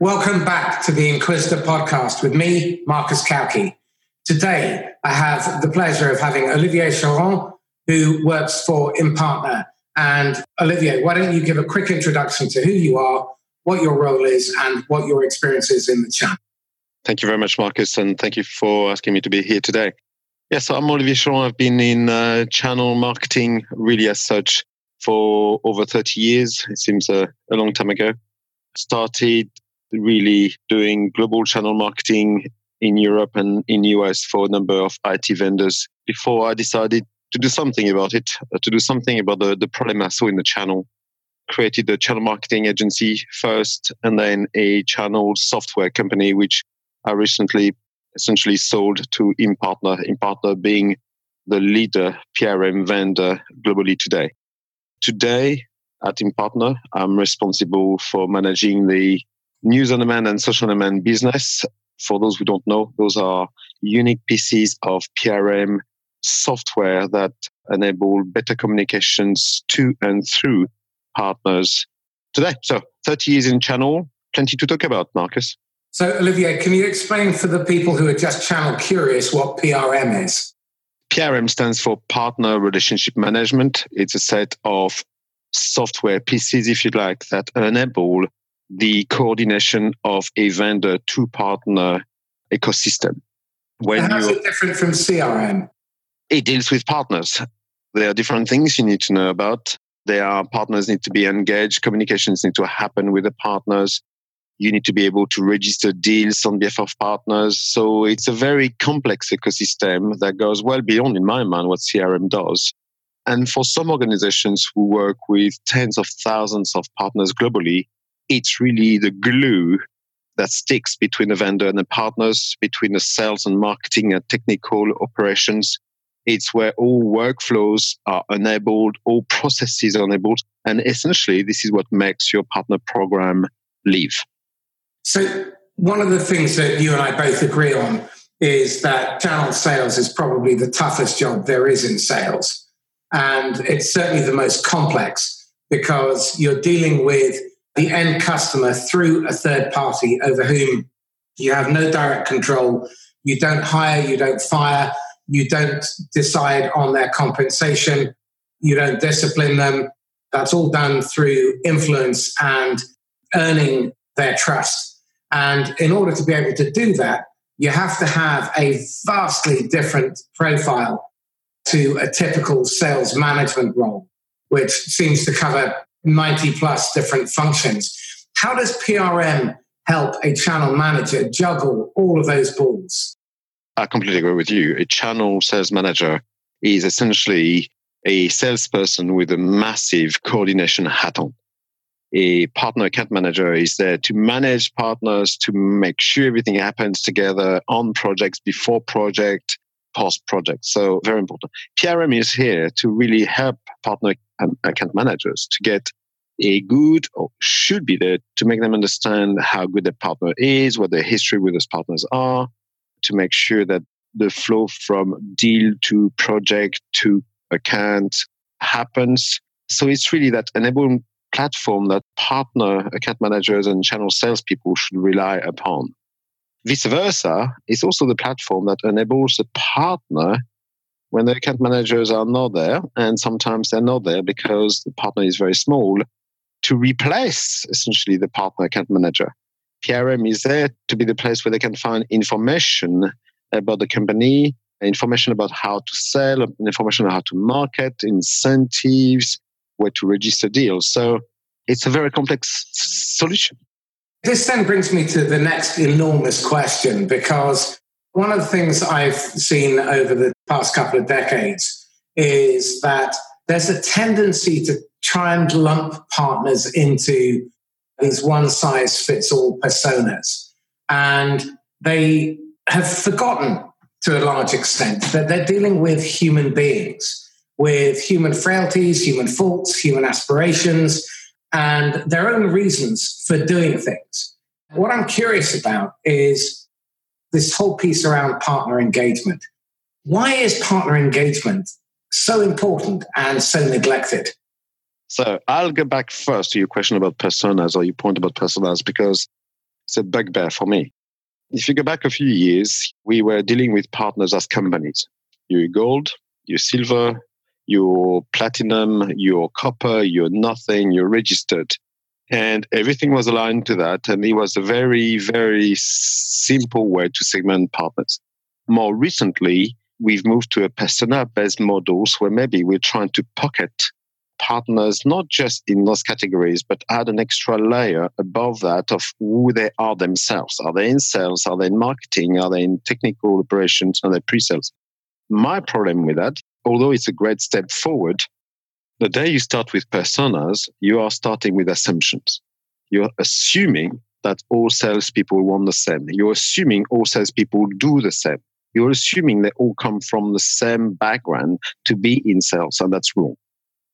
Welcome back to the Inquisitor podcast with me, Marcus Cauchi. Today, I have the pleasure of having Olivier Charon, who works for Impartner. And Olivier, why don't you give a quick introduction to who you are, what your role is, and what your experience is in the channel? Thank you very much, Marcus, and thank you for asking me to be here today. Yes, so I'm Olivier Charon. I've been in uh, channel marketing really as such for over 30 years. It seems a, a long time ago. Started really doing global channel marketing in Europe and in US for a number of IT vendors before I decided to do something about it, uh, to do something about the, the problem I saw in the channel. Created a channel marketing agency first and then a channel software company, which I recently essentially sold to Impartner, Impartner being the leader PRM vendor globally today. Today at Impartner, I'm responsible for managing the news on demand and social on demand business. For those who don't know, those are unique pieces of PRM software that enable better communications to and through partners today. So 30 years in channel, plenty to talk about, Marcus. So, Olivier, can you explain for the people who are just channel curious what PRM is? PRM stands for Partner Relationship Management. It's a set of software pieces, if you like, that enable the coordination of a vendor to partner ecosystem. When How's it different from CRM? It deals with partners. There are different things you need to know about. There are partners need to be engaged. Communications need to happen with the partners. You need to be able to register deals on behalf of partners. So it's a very complex ecosystem that goes well beyond, in my mind, what CRM does. And for some organizations who work with tens of thousands of partners globally, it's really the glue that sticks between the vendor and the partners, between the sales and marketing and technical operations. It's where all workflows are enabled, all processes are enabled. And essentially, this is what makes your partner program live. So, one of the things that you and I both agree on is that channel sales is probably the toughest job there is in sales. And it's certainly the most complex because you're dealing with the end customer through a third party over whom you have no direct control. You don't hire, you don't fire, you don't decide on their compensation, you don't discipline them. That's all done through influence and earning their trust. And in order to be able to do that, you have to have a vastly different profile to a typical sales management role, which seems to cover 90 plus different functions. How does PRM help a channel manager juggle all of those balls? I completely agree with you. A channel sales manager is essentially a salesperson with a massive coordination hat on. A partner account manager is there to manage partners, to make sure everything happens together on projects, before project, post project. So very important. PRM is here to really help partner account managers to get a good or should be there to make them understand how good their partner is, what their history with those partners are, to make sure that the flow from deal to project to account happens. So it's really that enabling platform that partner account managers and channel salespeople should rely upon. Vice versa is also the platform that enables the partner when the account managers are not there, and sometimes they're not there because the partner is very small, to replace essentially the partner account manager. PRM is there to be the place where they can find information about the company, information about how to sell, information on how to market, incentives, where to register deals. So it's a very complex solution. This then brings me to the next enormous question because one of the things I've seen over the past couple of decades is that there's a tendency to try and lump partners into these one size fits all personas. And they have forgotten to a large extent that they're dealing with human beings, with human frailties, human faults, human aspirations, and their own reasons for doing things. What I'm curious about is this whole piece around partner engagement. Why is partner engagement so important and so neglected? So I'll go back first to your question about personas or your point about personas because It's a bugbear for me. If you go back a few years, we were dealing with partners as companies. You're gold, you're silver, you're platinum, you're copper, you're nothing, you're registered. And everything was aligned to that. And it was a very, very simple way to segment partners. More recently, we've moved to a persona based models where maybe we're trying to pocket partners, not just in those categories, but add an extra layer above that of who they are themselves. Are they in sales? Are they in marketing? Are they in technical operations? Are they pre sales? My problem with that, although it's a great step forward, the day you start with personas, you are starting with assumptions. You're assuming that all salespeople want the same. You're assuming all salespeople do the same. You're assuming they all come from the same background to be in sales, and that's wrong.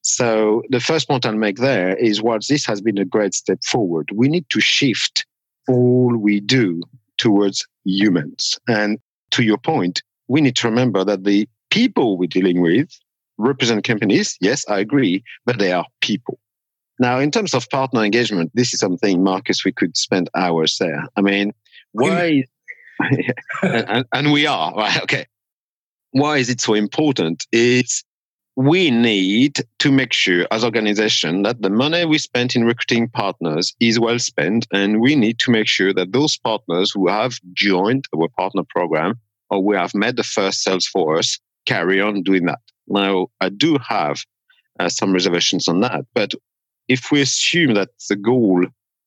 So the first point I'll make there is while this has been a great step forward, we need to shift all we do towards humans. And to your point, we need to remember that the people we're dealing with represent companies. Yes, I agree, but they are people. Now, in terms of partner engagement, this is something, Marcus, we could spend hours there. I mean, why? and, and, we are, right? Okay. Why is it so important? It's we need to make sure as organization that the money we spent in recruiting partners is well spent and we need to make sure that those partners who have joined our partner program or we have made the first sales for us carry on doing that now i do have uh, some reservations on that but if we assume that's the goal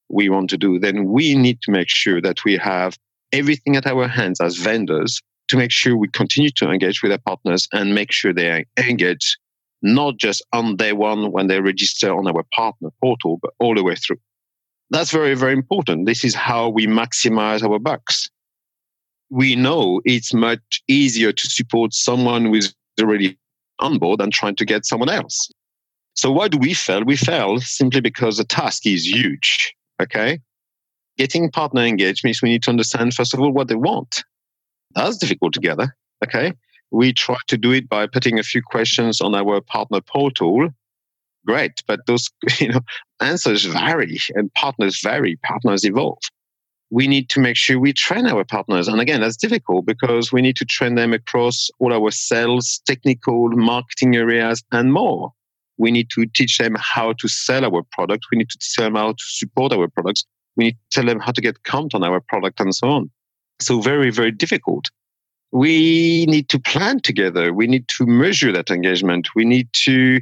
we want to do then we need to make sure that we have everything at our hands as vendors to make sure we continue to engage with our partners and make sure they are engaged not just on day one when they register on our partner portal, but all the way through. That's very, very important. This is how we maximize our bucks. We know it's much easier to support someone who is already on board than trying to get someone else. So why do we fail? We fail simply because the task is huge. Okay. Getting partner engaged means we need to understand, first of all, what they want. That's difficult together. Okay. We try to do it by putting a few questions on our partner portal. Great, but those you know answers vary and partners vary, partners evolve. We need to make sure we train our partners. And again, that's difficult because we need to train them across all our sales, technical, marketing areas, and more. We need to teach them how to sell our product. We need to tell them how to support our products. We need to tell them how to get count on our product and so on. So very, very difficult we need to plan together. We need to measure that engagement. We need to,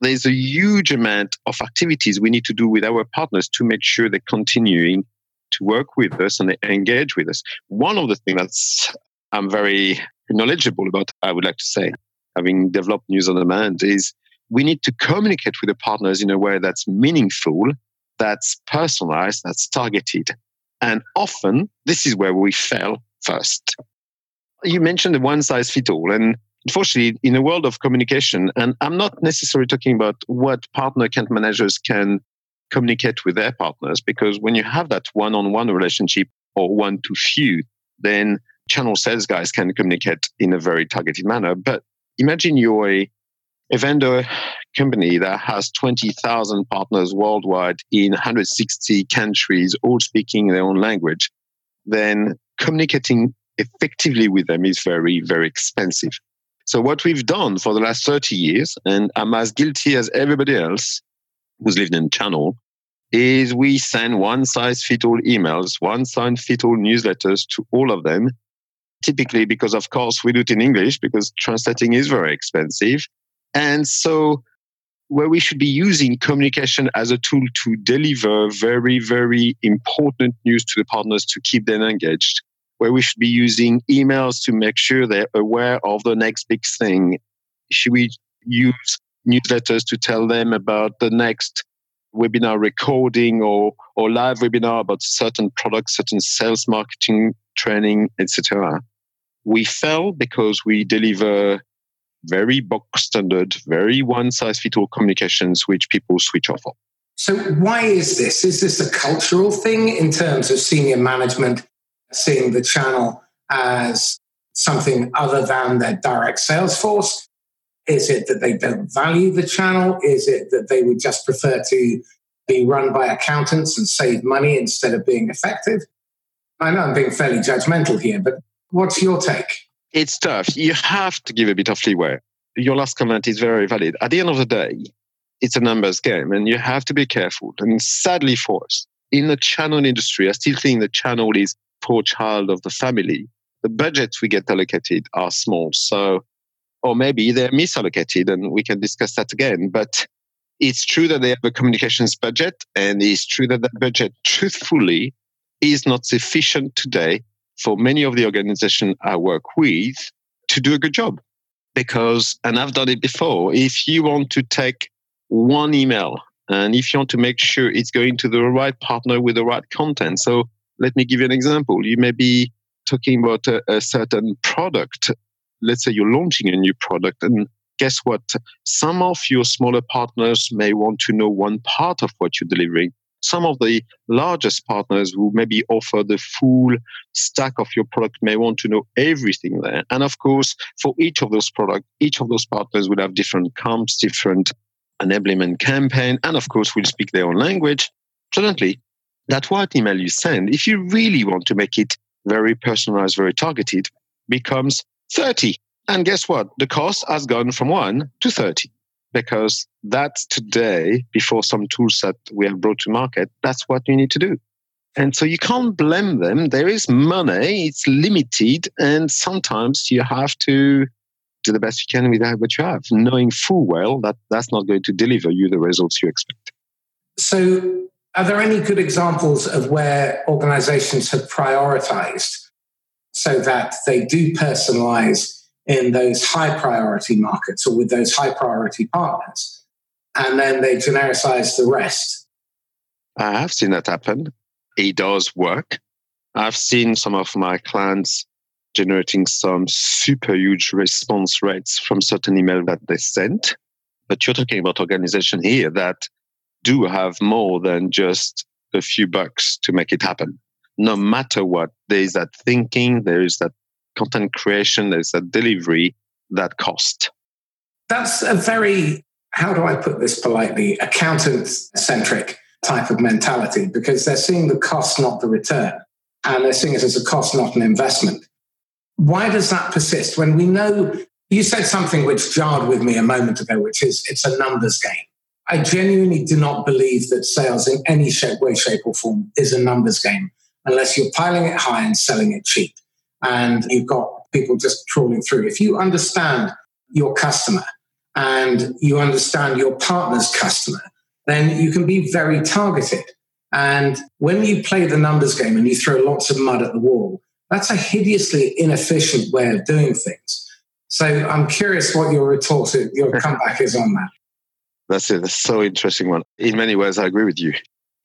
there's a huge amount of activities we need to do with our partners to make sure they're continuing to work with us and engage with us. One of the things that's I'm very knowledgeable about, I would like to say, having developed news on demand, is we need to communicate with the partners in a way that's meaningful, that's personalized, that's targeted. And often this is where we fail first you mentioned the one size fits all. And unfortunately, in a world of communication, and I'm not necessarily talking about what partner account managers can communicate with their partners, because when you have that one on one relationship or one to few, then channel sales guys can communicate in a very targeted manner. But imagine you're a, a vendor company that has 20,000 partners worldwide in 160 countries, all speaking their own language. Then communicating effectively with them is very, very expensive. So what we've done for the last 30 years, and I'm as guilty as everybody else who's lived in channel, is we send one size fit all emails, one size fit all newsletters to all of them. Typically, because of course we do it in English because translating is very expensive. And so where we should be using communication as a tool to deliver very, very important news to the partners to keep them engaged where we should be using emails to make sure they're aware of the next big thing? Should we use newsletters to tell them about the next webinar recording or, or live webinar about certain products, certain sales marketing training, etc. We fell because we deliver very box standard, very one size fits all communications, which people switch off of. So, why is this? Is this a cultural thing in terms of senior management seeing the channel as something other than their direct sales force? Is it that they don't value the channel? Is it that they would just prefer to be run by accountants and save money instead of being effective? I know I'm being fairly judgmental here, but what's your take? It's tough. You have to give a bit of leeway. Your last comment is very valid. At the end of the day, it's a numbers game and you have to be careful. And sadly for us, in the channel industry, I still think the channel is poor child of the family. The budgets we get allocated are small. So, or maybe they're misallocated and we can discuss that again. But it's true that they have a communications budget and it's true that that budget truthfully is not sufficient today for many of the organizations I work with to do a good job. Because, and I've done it before, if you want to take one email and if you want to make sure it's going to the right partner with the right content. So let me give you an example. You may be talking about a, a certain product. Let's say you're launching a new product and guess what? Some of your smaller partners may want to know one part of what you're delivering. Some of the largest partners who maybe offer the full stack of your product may want to know everything there. And of course, for each of those products, each of those partners will have different comps, different enablement campaign, and of course will speak their own language. Suddenly, that what email you send, if you really want to make it very personalized, very targeted, becomes 30. And guess what? The cost has gone from one to 30 because that's today, before some tools that we have brought to market, that's what you need to do. And so you can't blame them. There is money, it's limited, and sometimes you have to do the best you can with what you have, knowing full well that that's not going to deliver you the results you expect. So, are there any good examples of where organizations have prioritized so that they do personalize in those high priority markets or with those high priority partners, and then they genericize the rest? I have seen that happen. It does work. I've seen some of my clients generating some super huge response rates from certain email that they sent. But you're talking about organizations here that do have more than just a few bucks to make it happen. No matter what, there is that thinking, there is that content creation, there's that delivery that cost. That's a very, how do I put this politely, accountant centric type of mentality because they're seeing the cost, not the return. And they're seeing it as a cost, not an investment. Why does that persist when we know you said something which jarred with me a moment ago, which is it's a numbers game. I genuinely do not believe that sales in any shape, way, shape, or form is a numbers game unless you're piling it high and selling it cheap. And you've got people just trawling through. If you understand your customer and you understand your partner's customer, then you can be very targeted. And when you play the numbers game and you throw lots of mud at the wall, that's a hideously inefficient way of doing things. So I'm curious what your retort, your comeback is on that. That's it. That's so interesting one. In many ways, I agree with you.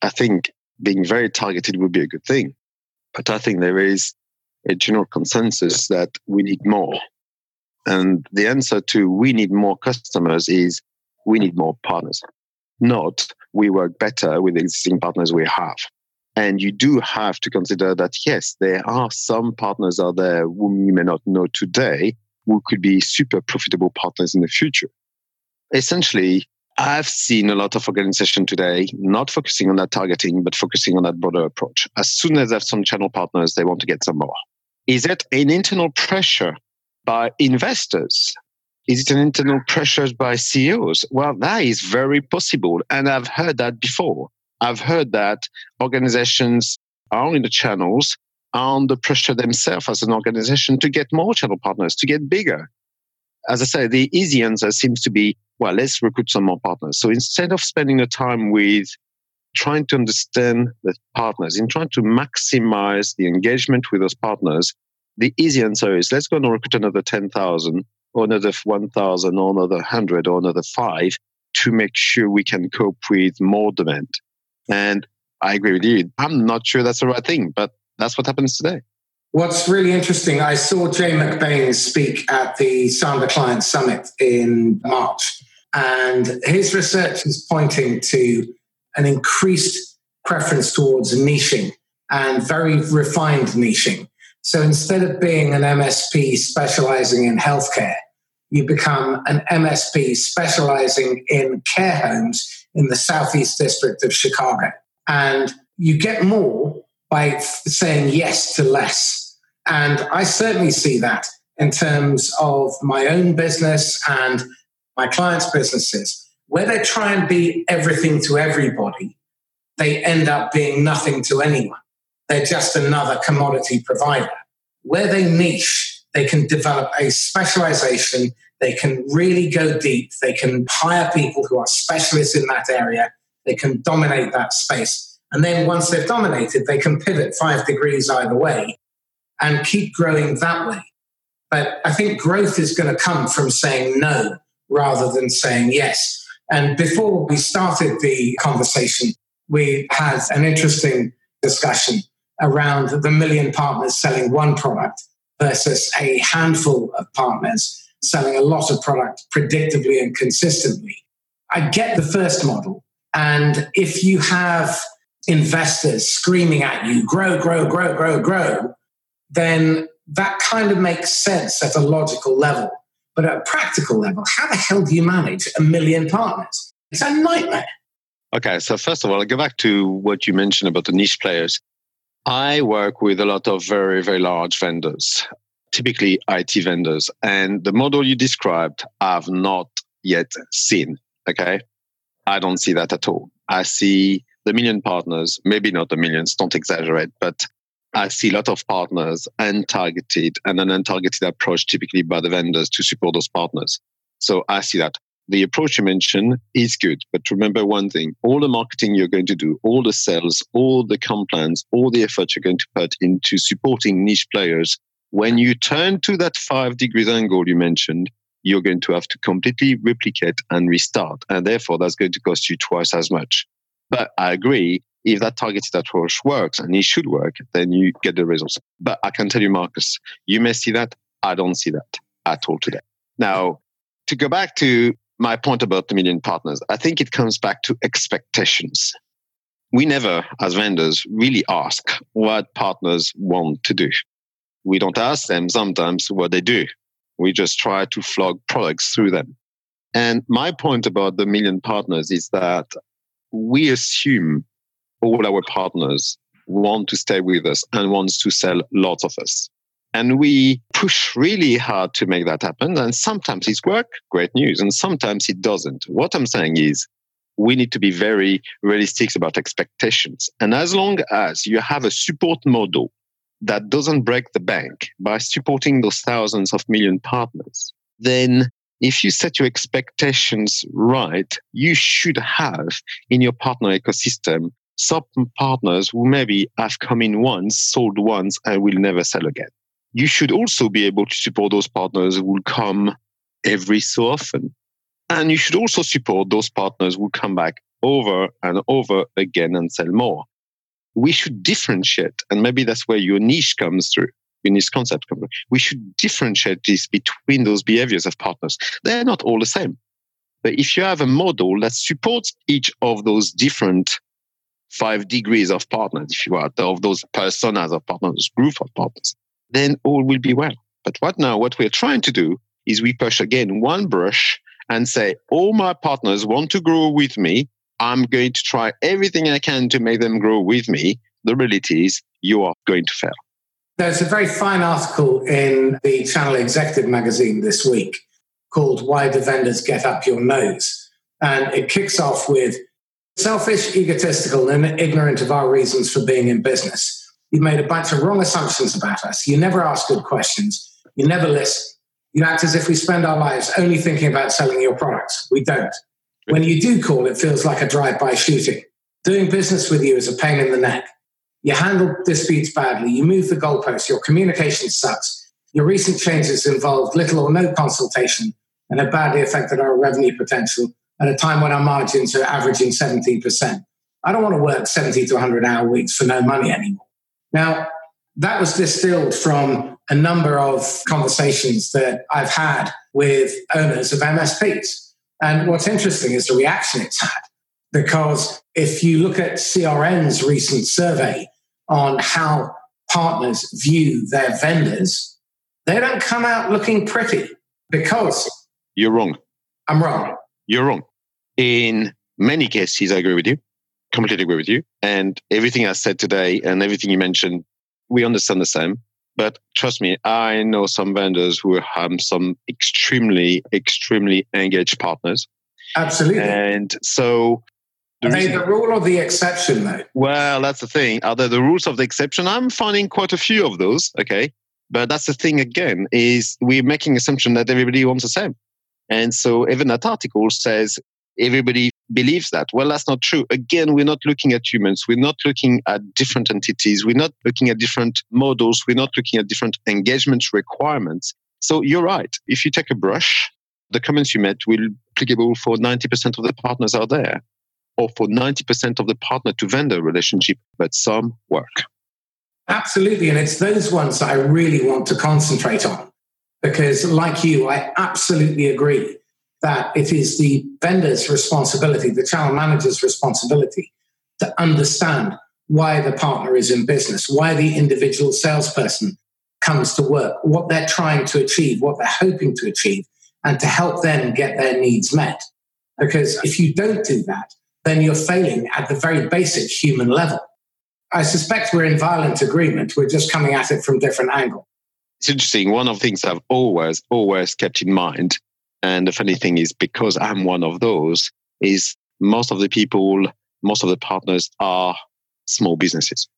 I think being very targeted would be a good thing. But I think there is a general consensus that we need more. And the answer to we need more customers is we need more partners, not we work better with the existing partners we have. And you do have to consider that, yes, there are some partners out there whom you may not know today who could be super profitable partners in the future. Essentially, I've seen a lot of organizations today not focusing on that targeting, but focusing on that broader approach. As soon as they have some channel partners, they want to get some more. Is it an internal pressure by investors? Is it an internal pressure by CEOs? Well, that is very possible. And I've heard that before. I've heard that organizations are in the channels are under pressure themselves as an organization to get more channel partners, to get bigger. As I say, the easy answer seems to be, well, let's recruit some more partners. So instead of spending the time with trying to understand the partners, in trying to maximize the engagement with those partners, the easy answer is let's go and recruit another 10,000 or another 1,000 or another 100 or another five to make sure we can cope with more demand. And I agree with you. I'm not sure that's the right thing, but that's what happens today. What's really interesting, I saw Jay McBain speak at the Sounder Client Summit in March, and his research is pointing to an increased preference towards niching and very refined niching. So instead of being an MSP specializing in healthcare, you become an MSP specializing in care homes in the Southeast District of Chicago. And you get more by saying yes to less. And I certainly see that in terms of my own business and my clients' businesses, where they try and be everything to everybody, they end up being nothing to anyone. They're just another commodity provider. Where they niche, they can develop a specialization. They can really go deep. They can hire people who are specialists in that area. They can dominate that space. And then once they've dominated, they can pivot five degrees either way and keep growing that way. But I think growth is going to come from saying no rather than saying yes. And before we started the conversation, we had an interesting discussion around the million partners selling one product versus a handful of partners selling a lot of product predictably and consistently. I get the first model. And if you have investors screaming at you, grow, grow, grow, grow, grow, then that kind of makes sense at a logical level. But at a practical level, how the hell do you manage a million partners? It's a nightmare. Okay, so first of all, I'll go back to what you mentioned about the niche players. I work with a lot of very, very large vendors, typically IT vendors. And the model you described, I've not yet seen. Okay. I don't see that at all. I see the million partners, maybe not the millions, don't exaggerate, but I see a lot of partners untargeted and an untargeted approach typically by the vendors to support those partners. So I see that. The approach you mentioned is good, but remember one thing all the marketing you're going to do, all the sales, all the compliance, all the effort you're going to put into supporting niche players, when you turn to that five degrees angle you mentioned, you're going to have to completely replicate and restart. And therefore, that's going to cost you twice as much. But I agree, if that targeted approach works and it should work, then you get the results. But I can tell you, Marcus, you may see that. I don't see that at all today. Now, to go back to my point about the million partners, I think it comes back to expectations. We never, as vendors, really ask what partners want to do. We don't ask them sometimes what they do. We just try to flog products through them. And my point about the million partners is that we assume all our partners want to stay with us and wants to sell lots of us. And we push really hard to make that happen. And sometimes it's work, great news. And sometimes it doesn't. What I'm saying is we need to be very realistic about expectations. And as long as you have a support model that doesn't break the bank by supporting those thousands of million partners, then if you set your expectations right, you should have in your partner ecosystem some partners who maybe have come in once, sold once, and will never sell again. You should also be able to support those partners who will come every so often. And you should also support those partners who come back over and over again and sell more. We should differentiate, and maybe that's where your niche comes through, your niche concept comes through. We should differentiate this between those behaviors of partners. They're not all the same. But if you have a model that supports each of those different five degrees of partners, if you are, of those personas of partners, group of partners, then all will be well. But what now, what we're trying to do is we push again one brush and say, all my partners want to grow with me. I'm going to try everything I can to make them grow with me. The reality is you are going to fail. There's a very fine article in the Channel Executive magazine this week called Why Do Vendors Get Up Your Nose? And it kicks off with selfish, egotistical, and ignorant of our reasons for being in business. You've made a bunch of wrong assumptions about us. You never ask good questions. You never listen. You act as if we spend our lives only thinking about selling your products. We don't. When you do call, it feels like a drive by shooting. Doing business with you is a pain in the neck. You handle disputes badly. You move the goalposts. Your communication sucks. Your recent changes involved little or no consultation and have badly affected our revenue potential at a time when our margins are averaging 17%. I don't want to work 70 to 100 hour weeks for no money anymore. Now, that was distilled from a number of conversations that I've had with owners of MSPs. And what's interesting is the reaction it's had. Because if you look at CRN's recent survey on how partners view their vendors, they don't come out looking pretty because. You're wrong. I'm wrong. You're wrong in many cases, I agree with you, completely agree with you. And everything I said today and everything you mentioned, we understand the same. But trust me, I know some vendors who have some extremely, extremely engaged partners. Absolutely. And so the Are they reason, the rule or the exception, though? Well, that's the thing. Are they the rules of the exception? I'm finding quite a few of those. Okay. But that's the thing again, is we're making assumption that everybody wants the same. And so even that article says everybody believes that. Well, that's not true. Again, we're not looking at humans. We're not looking at different entities. We're not looking at different models. We're not looking at different engagement requirements. So you're right. If you take a brush, the comments you made will applicable for 90% of the partners out there or for 90% of the partner to vendor relationship, but some work. Absolutely. And it's those ones that I really want to concentrate on because, like you, I absolutely agree that it is the vendor's responsibility, the channel manager's responsibility to understand why the partner is in business, why the individual salesperson comes to work, what they're trying to achieve, what they're hoping to achieve, and to help them get their needs met. Because if you don't do that, then you're failing at the very basic human level. I suspect we're in violent agreement. We're just coming at it from different angles. It's interesting. One of the things I've always, always kept in mind, and the funny thing is because I'm one of those, is most of the people, most of the partners are small businesses.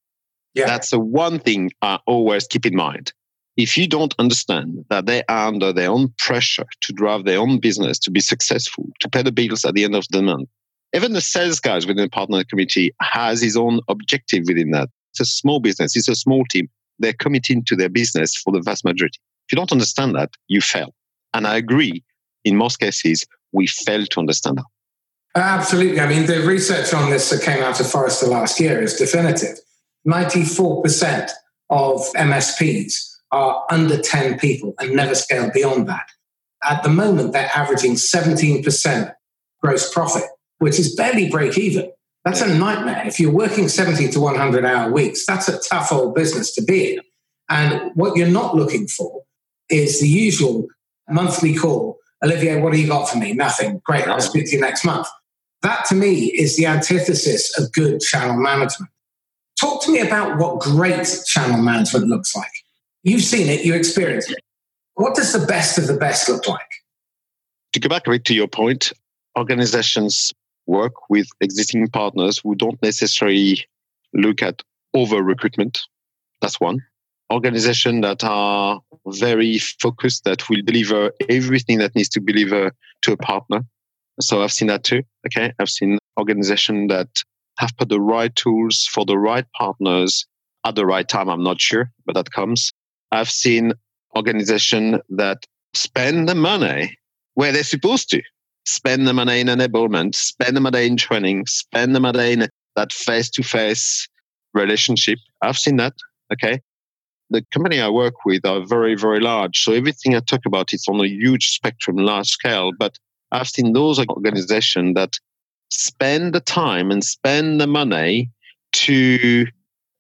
Yeah. That's the one thing I always keep in mind. If you don't understand that they are under their own pressure to drive their own business to be successful, to pay the bills at the end of the month, even the sales guys within the partner community has his own objective within that. It's a small business. It's a small team. They're committing to their business for the vast majority. If you don't understand that, you fail. And I agree. In most cases, we fail to understand that. Absolutely. I mean, the research on this that came out of Forrester last year is definitive. 94% of MSPs are under 10 people and never scale beyond that. At the moment, they're averaging 17% gross profit which is barely break even. That's a nightmare. If you're working 70 to 100 hour weeks, that's a tough old business to be in. And what you're not looking for is the usual monthly call. Olivier, what do you got for me? Nothing. Great. I'll speak to you next month. That to me is the antithesis of good channel management. Talk to me about what great channel management looks like. You've seen it, you experienced it. What does the best of the best look like? To go back to your point, organizations work with existing partners who don't necessarily look at over recruitment. That's one. Organizations that are very focused, that will deliver everything that needs to be delivered to a partner. So I've seen that too. Okay. I've seen organizations that have put the right tools for the right partners at the right time. I'm not sure, but that comes. I've seen organizations that spend the money where they're supposed to spend the money in enablement, spend the money in training, spend the money in that face to face relationship. I've seen that. Okay. The company I work with are very, very large. So everything I talk about is on a huge spectrum, large scale. But I've seen those organizations that spend the time and spend the money to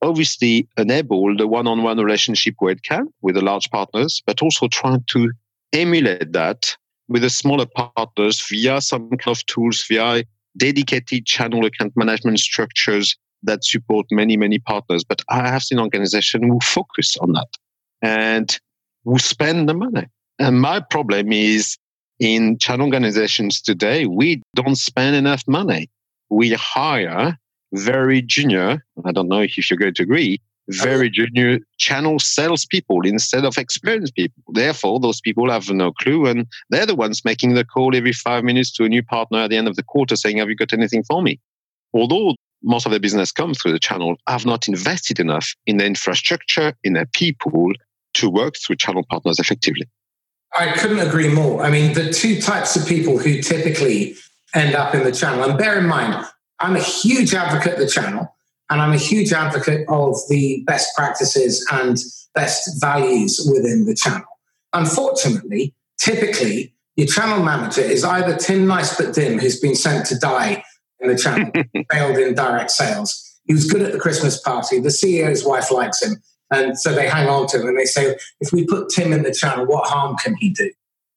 obviously enable the one on one relationship where it can with the large partners, but also trying to emulate that with the smaller partners via some kind of tools, via dedicated channel account management structures that support many, many partners. But I have seen organizations who focus on that and who spend the money. And my problem is in channel organizations today, we don't spend enough money. We hire very junior, I don't know if you're going to agree, very junior channel salespeople instead of experienced people. Therefore, those people have no clue, and they're the ones making the call every five minutes to a new partner at the end of the quarter saying, Have you got anything for me? Although most of their business comes through the channel, have not invested enough in the infrastructure, in their people to work through channel partners effectively. I couldn't agree more. I mean, the two types of people who typically end up in the channel, and bear in mind, I'm a huge advocate of the channel. And I'm a huge advocate of the best practices and best values within the channel. Unfortunately, typically, your channel manager is either Tim Nice but Dim, who's been sent to die in the channel, failed in direct sales. He was good at the Christmas party. The CEO's wife likes him. And so they hang on to him and they say, if we put Tim in the channel, what harm can he do?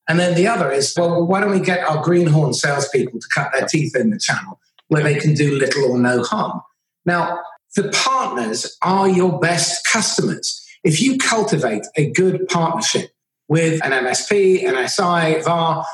And then the other is, well, why don't we get our greenhorn salespeople to cut their teeth in the channel? where they can do little or no harm. Now, the partners are your best customers. If you cultivate a good partnership with an MSP, an SI, VAR,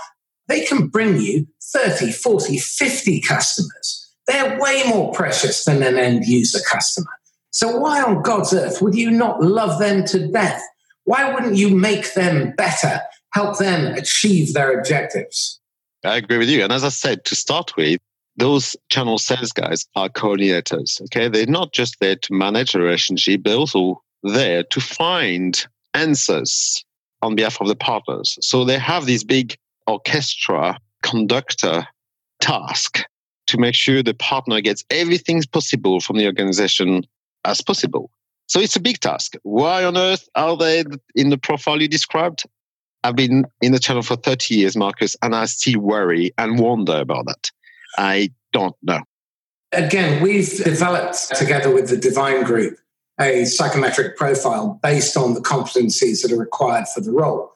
they can bring you 30, 40, 50 customers. They're way more precious than an end user customer. So, why on God's earth would you not love them to death? Why wouldn't you make them better, help them achieve their objectives? I agree with you. And as I said, to start with, those channel sales guys are coordinators. Okay. They're not just there to manage a relationship, they're also there to find answers on behalf of the partners. So they have this big orchestra conductor task to make sure the partner gets everything possible from the organization as possible. So it's a big task. Why on earth are they in the profile you described? I've been in the channel for 30 years, Marcus, and I still worry and wonder about that. I don't know. Again, we've developed together with the Devine Group a psychometric profile based on the competencies that are required for the role.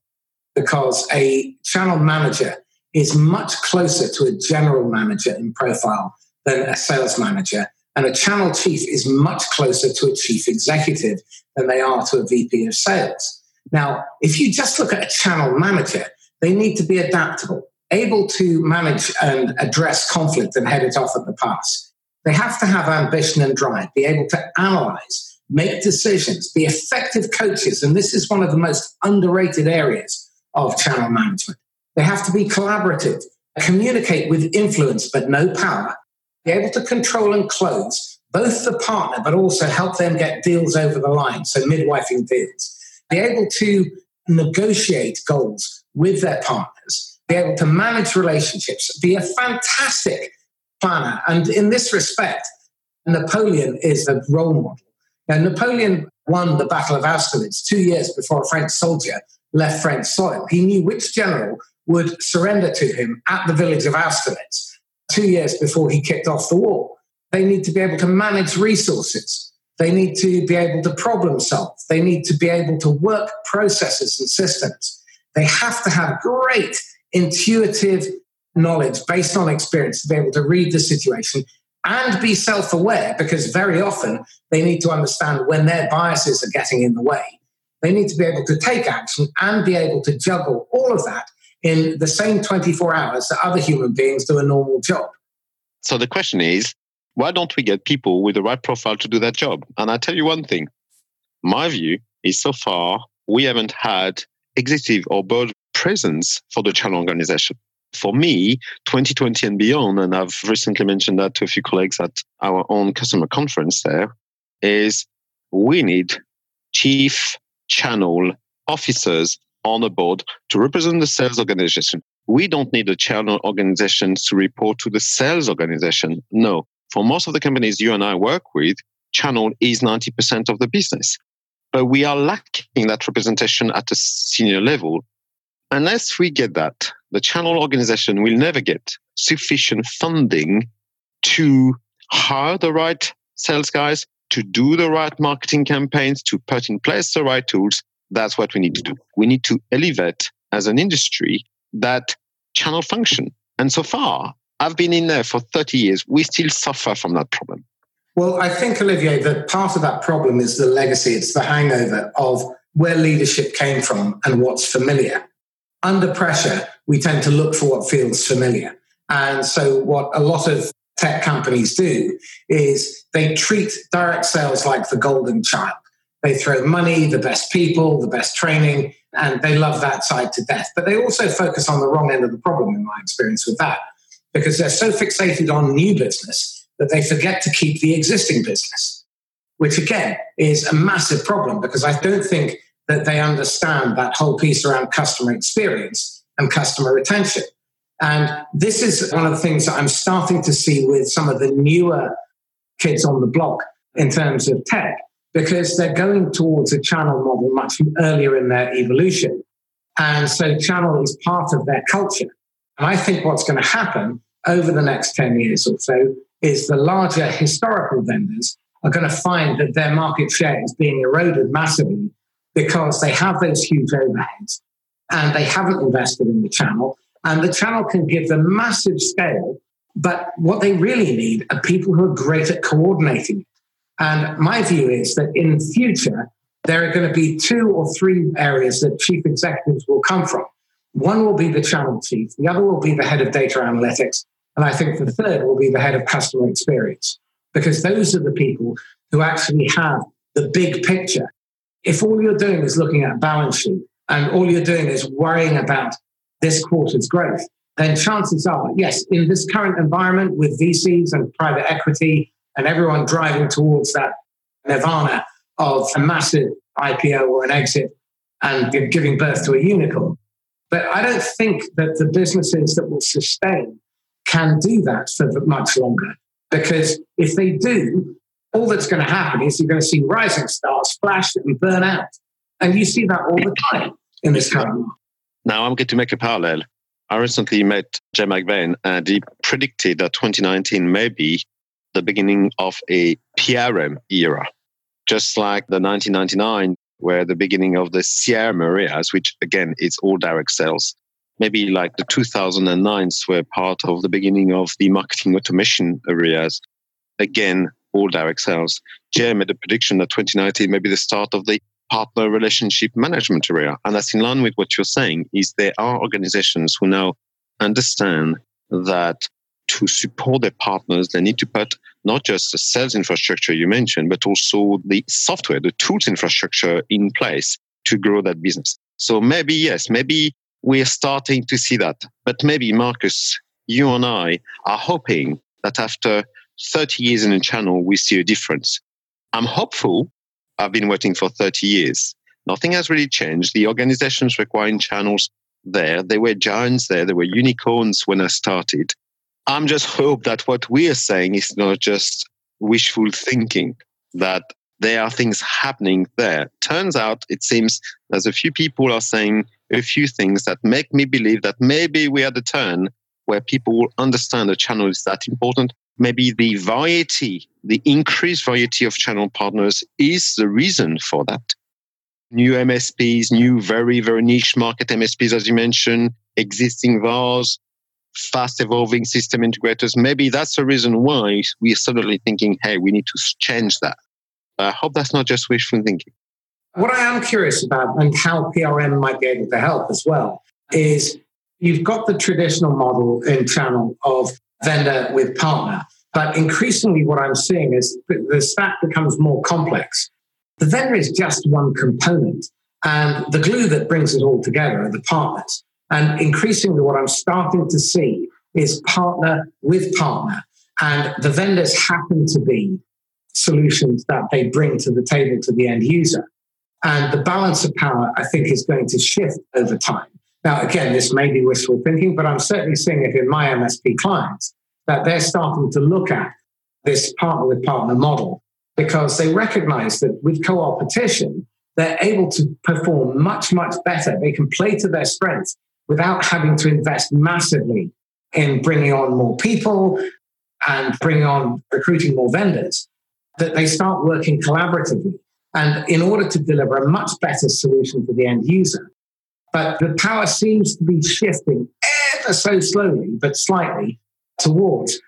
Because a channel manager is much closer to a general manager in profile than a sales manager. And a channel chief is much closer to a chief executive than they are to a VP of sales. Now, if you just look at a channel manager, they need to be adaptable, able to manage and address conflict and head it off at the pass. They have to have ambition and drive, be able to analyze, make decisions, be effective coaches. And this is one of the most underrated areas of channel management. They have to be collaborative, communicate with influence but no power, be able to control and close both the partner but also help them get deals over the line, so midwifing deals be able to negotiate goals with their partners, be able to manage relationships, be a fantastic planner. And in this respect, Napoleon is a role model. Now, Napoleon won the Battle of Austerlitz two years before a French soldier left French soil. He knew which general would surrender to him at the village of Austerlitz two years before he kicked off the war. They need to be able to manage resources. They need to be able to problem solve. They need to be able to work processes and systems. They have to have great intuitive knowledge based on experience to be able to read the situation and be self aware because very often they need to understand when their biases are getting in the way. They need to be able to take action and be able to juggle all of that in the same 24 hours that other human beings do a normal job. So the question is why don't we get people with the right profile to do that job? And I tell you one thing my view is so far we haven't had executive or board presence for the channel organization. For me, 2020 and beyond, and I've recently mentioned that to a few colleagues at our own customer conference there, is we need chief channel officers on the board to represent the sales organization. We don't need the channel organizations to report to the sales organization. No, for most of the companies you and I work with, channel is 90% of the business. But we are lacking that representation at a senior level. Unless we get that, the channel organization will never get sufficient funding to hire the right sales guys, to do the right marketing campaigns, to put in place the right tools. That's what we need to do. We need to elevate as an industry that channel function. And so far, I've been in there for 30 years. We still suffer from that problem. Well, I think, Olivier, that part of that problem is the legacy, it's the hangover of where leadership came from and what's familiar. Under pressure, we tend to look for what feels familiar. And so, what a lot of tech companies do is they treat direct sales like the golden child. They throw money, the best people, the best training, and they love that side to death. But they also focus on the wrong end of the problem, in my experience with that because they're so fixated on new business that they forget to keep the existing business, which again is a massive problem because I don't think that they understand that whole piece around customer experience and customer retention. And this is one of the things that I'm starting to see with some of the newer kids on the block in terms of tech, because they're going towards a channel model much earlier in their evolution. And so channel is part of their culture. And I think what's going to happen over the next 10 years or so is the larger historical vendors are going to find that their market share is being eroded massively because they have those huge overheads and they haven't invested in the channel. And the channel can give them massive scale But what they really need are people who are great at coordinating. And my view is that in future, there are going to be two or three areas that chief executives will come from. One will be the channel chief, the other will be the head of data analytics, and I think the third will be the head of customer experience, because those are the people who actually have the big picture. If all you're doing is looking at balance sheet and all you're doing is worrying about this quarter's growth, then chances are, yes, in this current environment with VCs and private equity and everyone driving towards that nirvana of a massive IPO or an exit and giving birth to a unicorn. But I don't think that the businesses that will sustain can do that for much longer. Because if they do, all that's going to happen is you're going to see rising stars flash and burn out. And you see that all the time in this current market. Now I'm going to make a parallel. I recently met Jay McBain and he predicted that 2019 may be the beginning of a PRM era, just like the 1999 were the beginning of the CRM areas, which again, it's all direct sales. Maybe like the 2009s were part of the beginning of the marketing automation areas. Again, all direct sales. Jay made a prediction that 2019 may be the start of the partner relationship management area. And that's in line with what you're saying is there are organizations who now understand that to support their partners, they need to put not just the sales infrastructure you mentioned, but also the software, the tools infrastructure in place to grow that business. So maybe, yes, maybe we're starting to see that. But maybe, Marcus, you and I are hoping that after 30 years in a channel, we see a difference. I'm hopeful. I've been waiting for 30 years. Nothing has really changed. The organizations requiring channels there, they were giants there, they were unicorns when I started. I'm just hope that what we are saying is not just wishful thinking, that there are things happening there. Turns out it seems there's a few people are saying a few things that make me believe that maybe we are the turn where people will understand the channel is that important. Maybe the variety, the increased variety of channel partners is the reason for that. New MSPs, new very, very niche market MSPs, as you mentioned, existing VARs, fast evolving system integrators. Maybe that's the reason why we're suddenly thinking, hey, we need to change that. I hope that's not just wishful thinking. What I am curious about and how PRM might be able to help as well is you've got the traditional model in channel of vendor with partner. But increasingly, what I'm seeing is the stack becomes more complex. The vendor is just one component, and the glue that brings it all together are the partners. And increasingly, what I'm starting to see is partner with partner. And the vendors happen to be solutions that they bring to the table to the end user. And the balance of power, I think, is going to shift over time. Now, again, this may be wishful thinking, but I'm certainly seeing it in my MSP clients that they're starting to look at this partner with partner model because they recognize that with co-opetition, they're able to perform much, much better. They can play to their strengths without having to invest massively in bringing on more people and bringing on recruiting more vendors, that they start working collaboratively. And in order to deliver a much better solution for the end user. But the power seems to be shifting ever so slowly, but slightly towards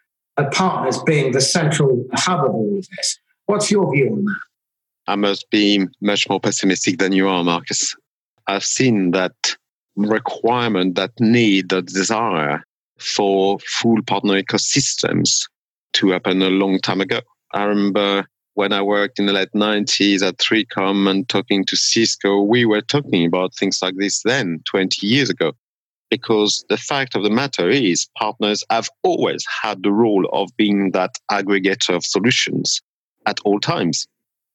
partners being the central hub of all of this. What's your view on that? I must be much more pessimistic than you are, Marcus. I've seen that requirement, that need, that desire for full partner ecosystems to happen a long time ago. I remember when I worked in the late 90s at 3Com and talking to Cisco, we were talking about things like this then, 20 years ago. Because the fact of the matter is, partners have always had the role of being that aggregator of solutions at all times.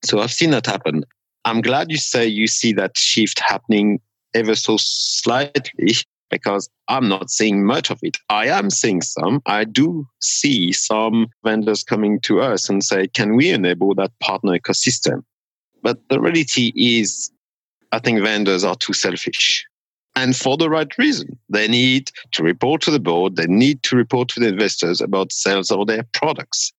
So I've seen that happen. I'm glad you say you see that shift happening ever so slightly because I'm not seeing much of it. I am seeing some. I do see some vendors coming to us and say, can we enable that partner ecosystem? But the reality is, I think vendors are too selfish. And for the right reason. They need to report to the board, they need to report to the investors about sales of their products.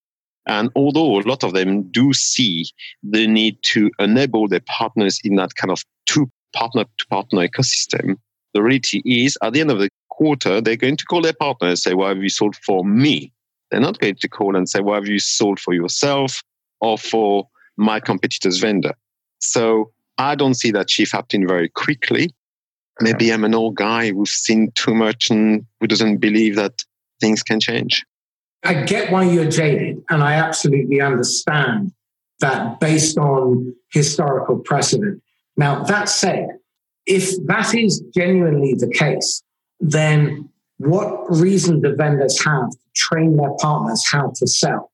And although a lot of them do see the need to enable their partners in that kind of two partner to partner ecosystem, the reality is at the end of the quarter, they're going to call their partner and say, Well, have you sold for me? They're not going to call and say, well, have you sold for yourself or for my competitor's vendor? So I don't see that shift happening very quickly. Maybe I'm an old guy who's seen too much and who doesn't believe that things can change. I get why you're jaded, and I absolutely understand that based on historical precedent. Now, that said, if that is genuinely the case, then what reason do vendors have to train their partners how to sell?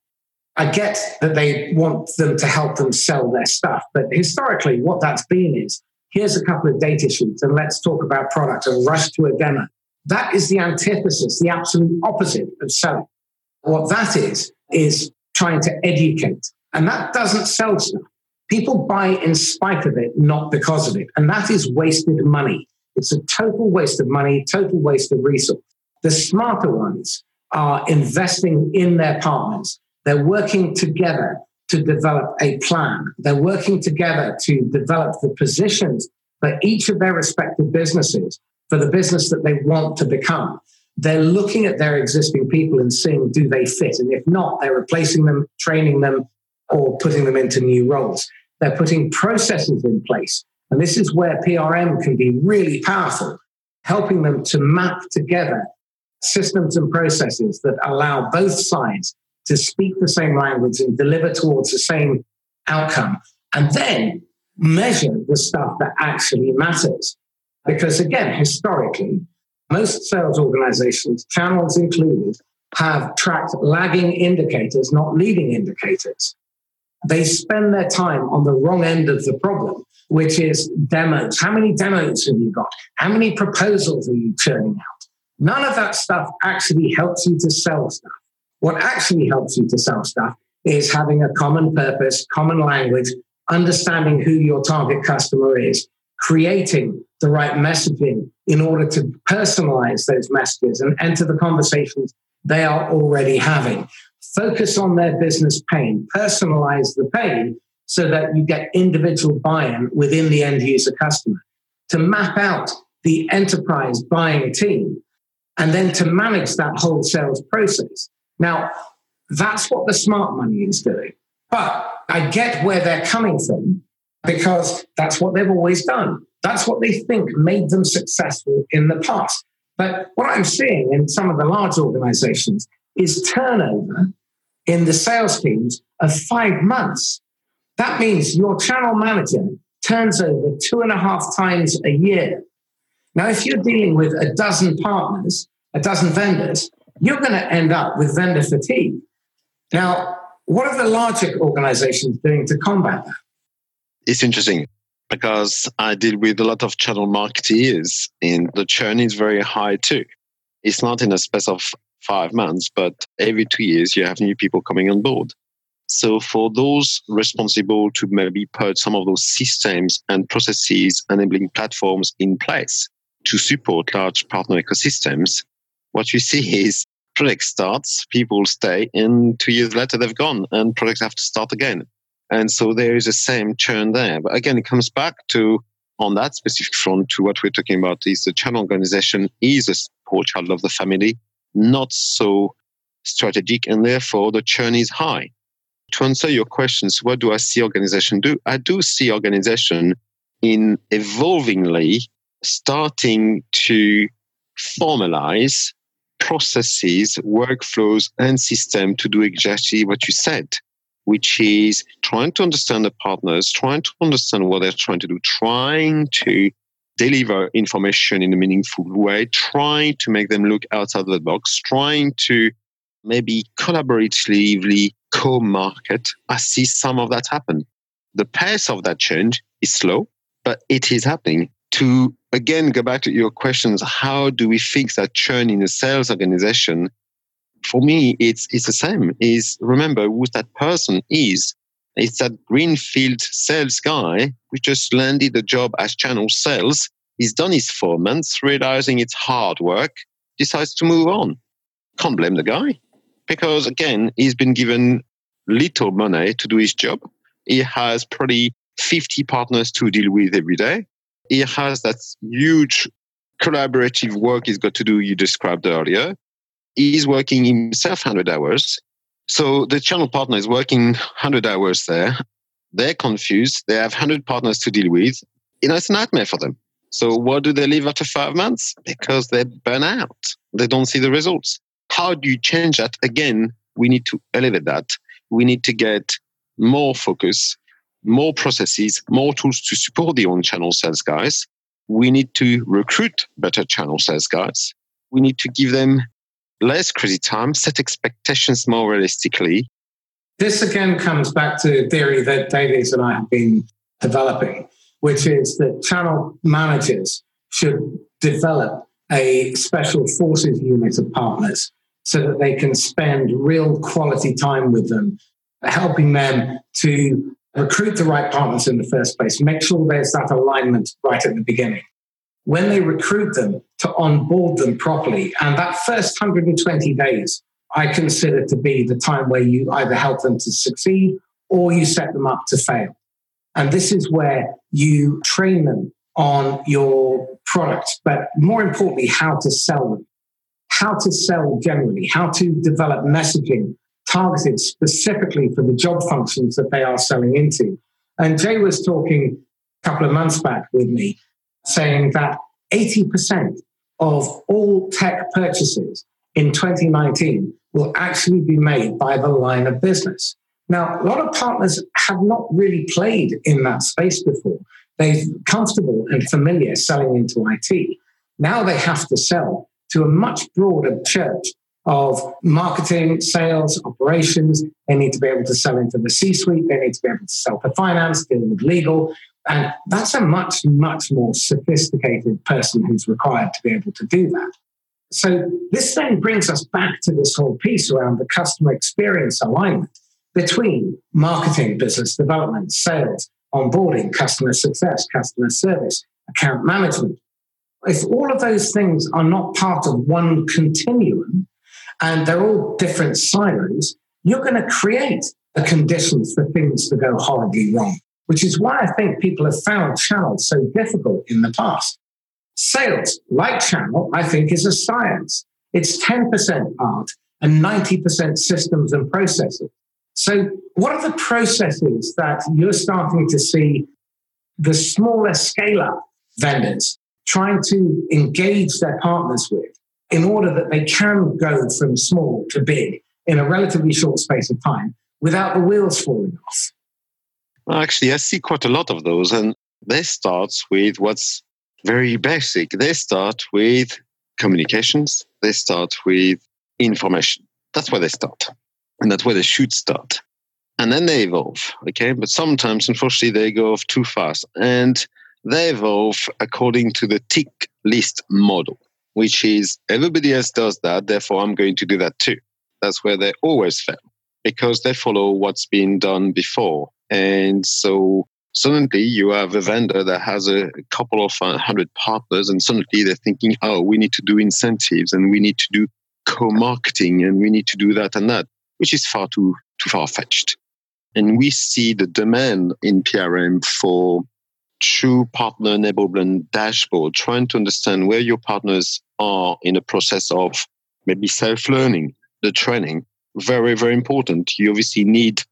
I get that they want them to help them sell their stuff, but historically, what that's been is here's a couple of data sheets and let's talk about product and rush to a demo. That is the antithesis, the absolute opposite of selling. What that is, is trying to educate. And that doesn't sell stuff. People buy in spite of it, not because of it. And that is wasted money. It's a total waste of money, total waste of resource. The smarter ones are investing in their partners. They're working together to develop a plan. They're working together to develop the positions for each of their respective businesses for the business that they want to become. They're looking at their existing people and seeing do they fit? And if not, they're replacing them, training them, or putting them into new roles. They're putting processes in place. And this is where PRM can be really powerful, helping them to map together systems and processes that allow both sides to speak the same language and deliver towards the same outcome. And then measure the stuff that actually matters. Because again, historically, most sales organizations, channels included, have tracked lagging indicators, not leading indicators. They spend their time on the wrong end of the problem, which is demos. How many demos have you got? How many proposals are you churning out? None of that stuff actually helps you to sell stuff. What actually helps you to sell stuff is having a common purpose, common language, understanding who your target customer is, creating the right messaging in order to personalize those messages and enter the conversations they are already having. Focus on their business pain, personalize the pain so that you get individual buy in within the end user customer. To map out the enterprise buying team and then to manage that whole sales process. Now, that's what the smart money is doing. But I get where they're coming from because that's what they've always done. That's what they think made them successful in the past. But what I'm seeing in some of the large organizations is turnover in the sales teams of five months. That means your channel manager turns over two and a half times a year. Now, if you're dealing with a dozen partners, a dozen vendors, you're going to end up with vendor fatigue. Now, what are the larger organizations doing to combat that? It's interesting because I deal with a lot of channel marketeers and the churn is very high too. It's not in a space of five months, but every two years you have new people coming on board. So for those responsible to maybe put some of those systems and processes enabling platforms in place to support large partner ecosystems, what you see is project starts, people stay, and two years later they've gone, and projects have to start again. And so there is the same churn there. But again, it comes back to on that specific front to what we're talking about is the channel organization is a core child of the family, not so strategic, and therefore the churn is high. To answer your questions, what do I see organization do? I do see organization in evolvingly starting to formalize processes, workflows, and system to do exactly what you said, which is trying to understand the partners, trying to understand what they're trying to do, trying to deliver information in a meaningful way, trying to make them look outside the box, trying to maybe collaboratively co-market. I see some of that happen. The pace of that change is slow, but it is happening to again go back to your questions how do we fix that churn in a sales organization for me it's it's the same is remember who that person is it's that greenfield sales guy who just landed the job as channel sales. He's done his four months realizing it's hard work decides to move on. Can't blame the guy because again he's been given little money to do his job. He has probably 50 partners to deal with every day. He has that huge collaborative work he's got to do you described earlier. He's working himself 100 hours. So the channel partner is working 100 hours there. They're confused. They have 100 partners to deal with. You know, it's a nightmare for them. So what do they leave after five months? Because they burn out. They don't see the results. How do you change that? Again, we need to elevate that. We need to get more focus, more processes, more tools to support the on channel sales guys. We need to recruit better channel sales guys. We need to give them less crazy time, set expectations more realistically. This again comes back to a theory that Davies and I have been developing, which is that channel managers should develop a special forces unit of partners so that they can spend real quality time with them, helping them to recruit the right partners in the first place, make sure there's that alignment right at the beginning. When they recruit them, to onboard them properly. And that first 120 days, I consider to be the time where you either help them to succeed or you set them up to fail. And this is where you train them on your product, but more importantly, how to sell them, how to sell generally, how to develop messaging targeted specifically for the job functions that they are selling into. And Jay was talking a couple of months back with me saying that 80% of all tech purchases in 2019 will actually be made by the line of business. Now, a lot of partners have not really played in that space before. They're comfortable and familiar selling into IT. Now they have to sell to a much broader church of marketing, sales, operations. They need to be able to sell into the C suite. They need to be able to sell to finance, deal with legal. And that's a much, much more sophisticated person who's required to be able to do that. So this then brings us back to this whole piece around the customer experience alignment between marketing, business development, sales, onboarding, customer success, customer service, account management. If all of those things are not part of one continuum and they're all different silos, you're going to create the conditions for things to go horribly wrong which is why I think people have found channel so difficult in the past. Sales, like channel, I think is a science. It's 10% art and 90% systems and processes. So, what are the processes that you're starting to see the smaller scale up vendors trying to engage their partners with in order that they can go from small to big in a relatively short space of time without the wheels falling off? Actually, I see quite a lot of those, and they start with what's very basic. They start with communications. They start with information. That's where they start, and that's where they should start. And then they evolve. Okay, but sometimes, unfortunately, they go off too fast, and they evolve according to the tick list model, which is everybody else does that, therefore I'm going to do that too. That's where they always fail because they follow what's been done before and so suddenly you have a vendor that has a couple of uh, hundred partners, and suddenly they're thinking, oh, we need to do incentives and we need to do co marketing and we need to do that and that, which is far too, too far fetched. And we see the demand in PRM for true partner enablement dashboard, trying to understand where your partners are in the process of maybe self learning, the training. Very, very important. You obviously need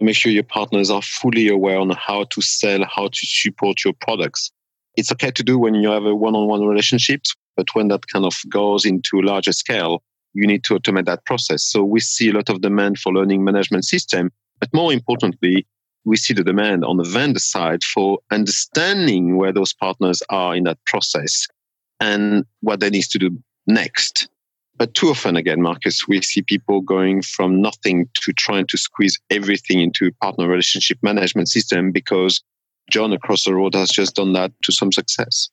make sure your partners are fully aware on how to sell, how to support your products. It's okay to do when you have a one-on-one relationship, but when that kind of goes into a larger scale, you need to automate that process. So we see a lot of demand for learning management system, but more importantly, we see the demand on the vendor side for understanding where those partners are in that process and what they need to do next. But too often, again, Marcus, we see people going from nothing to trying to squeeze everything into a partner relationship management system because John across the road has just done that to some success.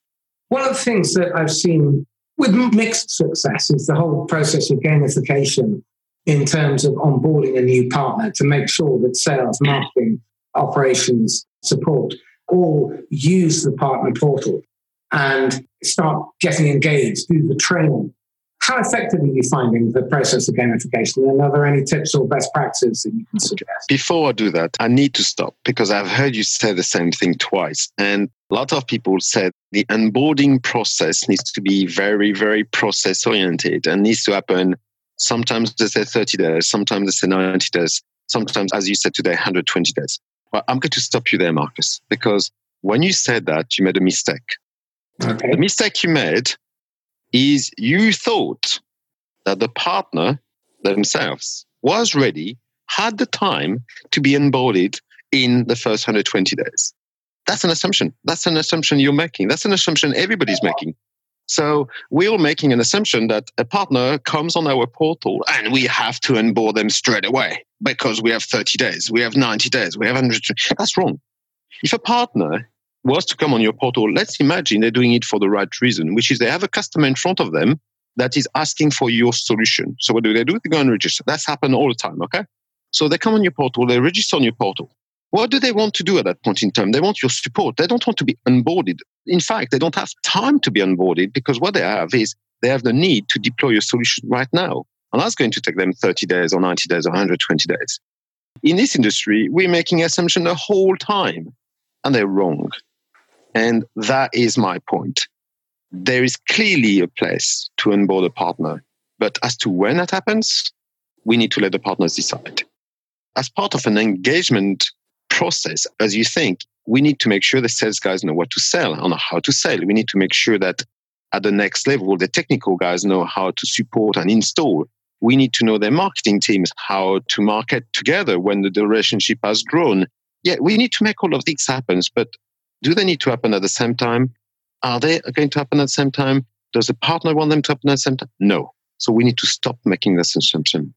One of the things that I've seen with mixed success is the whole process of gamification in terms of onboarding a new partner to make sure that sales, marketing, operations, support all use the partner portal and start getting engaged, do the training, how effective are you finding the process of gamification? And are there any tips or best practices that you can suggest? Before I do that, I need to stop because I've heard you say the same thing twice. And a lot of people said the onboarding process needs to be very, very process oriented and needs to happen Sometimes they say 30 days, sometimes they say 90 days, sometimes, as you said today, 120 days. Well, I'm going to stop you there, Marcus, because when you said that, you made a mistake. Okay. The mistake you made is you thought that the partner themselves was ready, had the time to be onboarded in the first 120 days. That's an assumption. That's an assumption you're making. That's an assumption everybody's making. So we're making an assumption that a partner comes on our portal and we have to onboard them straight away because we have 30 days, we have 90 days, we have 100. That's wrong. If a partner was to come on your portal, let's imagine they're doing it for the right reason, which is they have a customer in front of them that is asking for your solution. So what do they do? They go and register. That's happened all the time. Okay. So they come on your portal, they register on your portal. What do they want to do at that point in time? They want your support. They don't want to be onboarded. In fact, they don't have time to be onboarded because what they have is they have the need to deploy your solution right now. And that's going to take them 30 days or 90 days or 120 days. In this industry, we're making assumption the whole time and they're wrong. And that is my point. There is clearly a place to onboard a partner, but as to when that happens, we need to let the partners decide. As part of an engagement process, as you think, we need to make sure the sales guys know what to sell and how to sell. We need to make sure that at the next level, the technical guys know how to support and install. We need to know their marketing teams how to market together when the relationship has grown. Yeah, we need to make all of these happen, but do they need to happen at the same time? Are they going to happen at the same time? Does the partner want them to happen at the same time? No. So we need to stop making this assumption.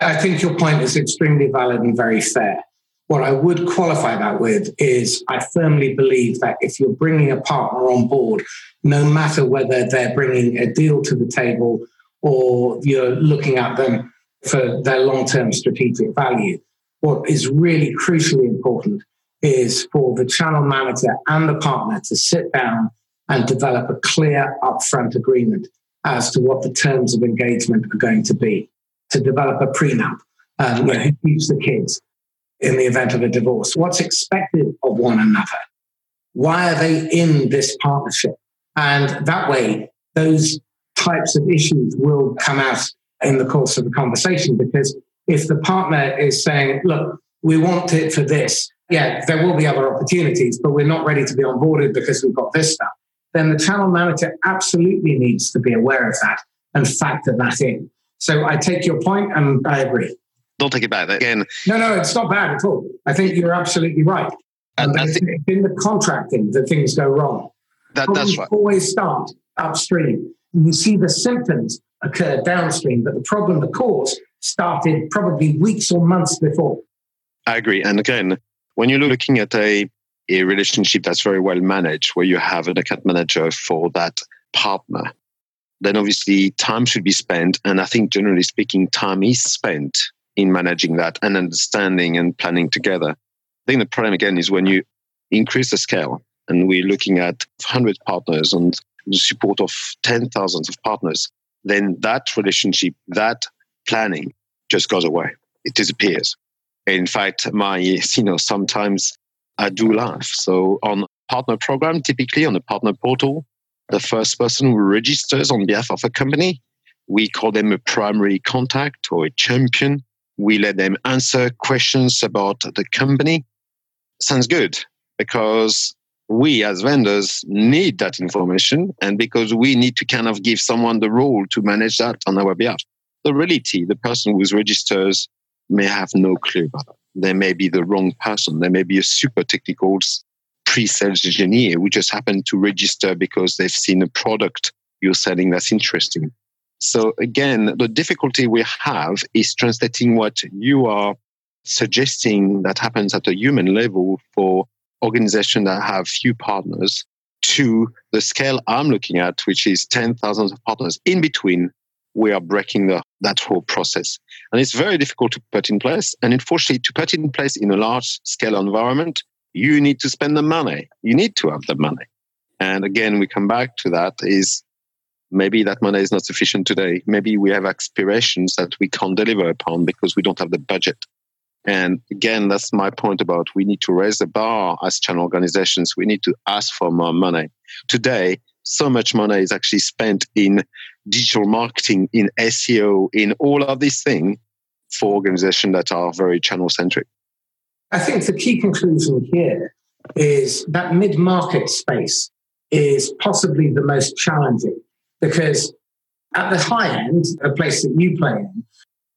I think your point is extremely valid and very fair. What I would qualify that with is I firmly believe that if you're bringing a partner on board, no matter whether they're bringing a deal to the table or you're looking at them for their long term strategic value, what is really crucially important is for the channel manager and the partner to sit down and develop a clear upfront agreement as to what the terms of engagement are going to be, to develop a prenup, um, who keeps the kids in the event of a divorce, what's expected of one another, why are they in this partnership? And that way, those types of issues will come out in the course of the conversation because if the partner is saying, look, we want it for this, yeah, there will be other opportunities, but we're not ready to be onboarded because we've got this stuff, then the channel manager absolutely needs to be aware of that and factor that in. So I take your point and I agree. Don't take it back again. No, no, it's not bad at all. I think you're absolutely right. And, in the contracting that things go wrong. That, that's right. Always start upstream. You see the symptoms occur downstream, but the problem, the cause, started probably weeks or months before. I agree. And again, when you're looking at a, a relationship that's very well managed, where you have an account manager for that partner, then obviously time should be spent. And I think generally speaking, time is spent in managing that and understanding and planning together. I think the problem again is when you increase the scale and we're looking at 100 partners and the support of 10,000 of partners, then that relationship, that planning just goes away. It disappears. In fact, my, you know, sometimes I do laugh. So on partner program, typically on the partner portal, the first person who registers on behalf of a company, we call them a primary contact or a champion. We let them answer questions about the company. Sounds good because we as vendors need that information and because we need to kind of give someone the role to manage that on our behalf. The reality, the person who registers may have no clue about it. They may be the wrong person. They may be a super technical pre-sales engineer who just happened to register because they've seen a product you're selling that's interesting. So again, the difficulty we have is translating what you are suggesting that happens at a human level for organizations that have few partners to the scale I'm looking at, which is 10,000 of partners. In between, we are breaking the, that whole process. And it's very difficult to put in place. And unfortunately, to put it in place in a large scale environment, you need to spend the money. You need to have the money. And again, we come back to that is maybe that money is not sufficient today. Maybe we have aspirations that we can't deliver upon because we don't have the budget. And again, that's my point about we need to raise the bar as channel organizations. We need to ask for more money. Today, so much money is actually spent in digital marketing, in SEO, in all of these things for organizations that are very channel centric. I think the key conclusion here is that mid market space is possibly the most challenging because at the high end, a place that you play in,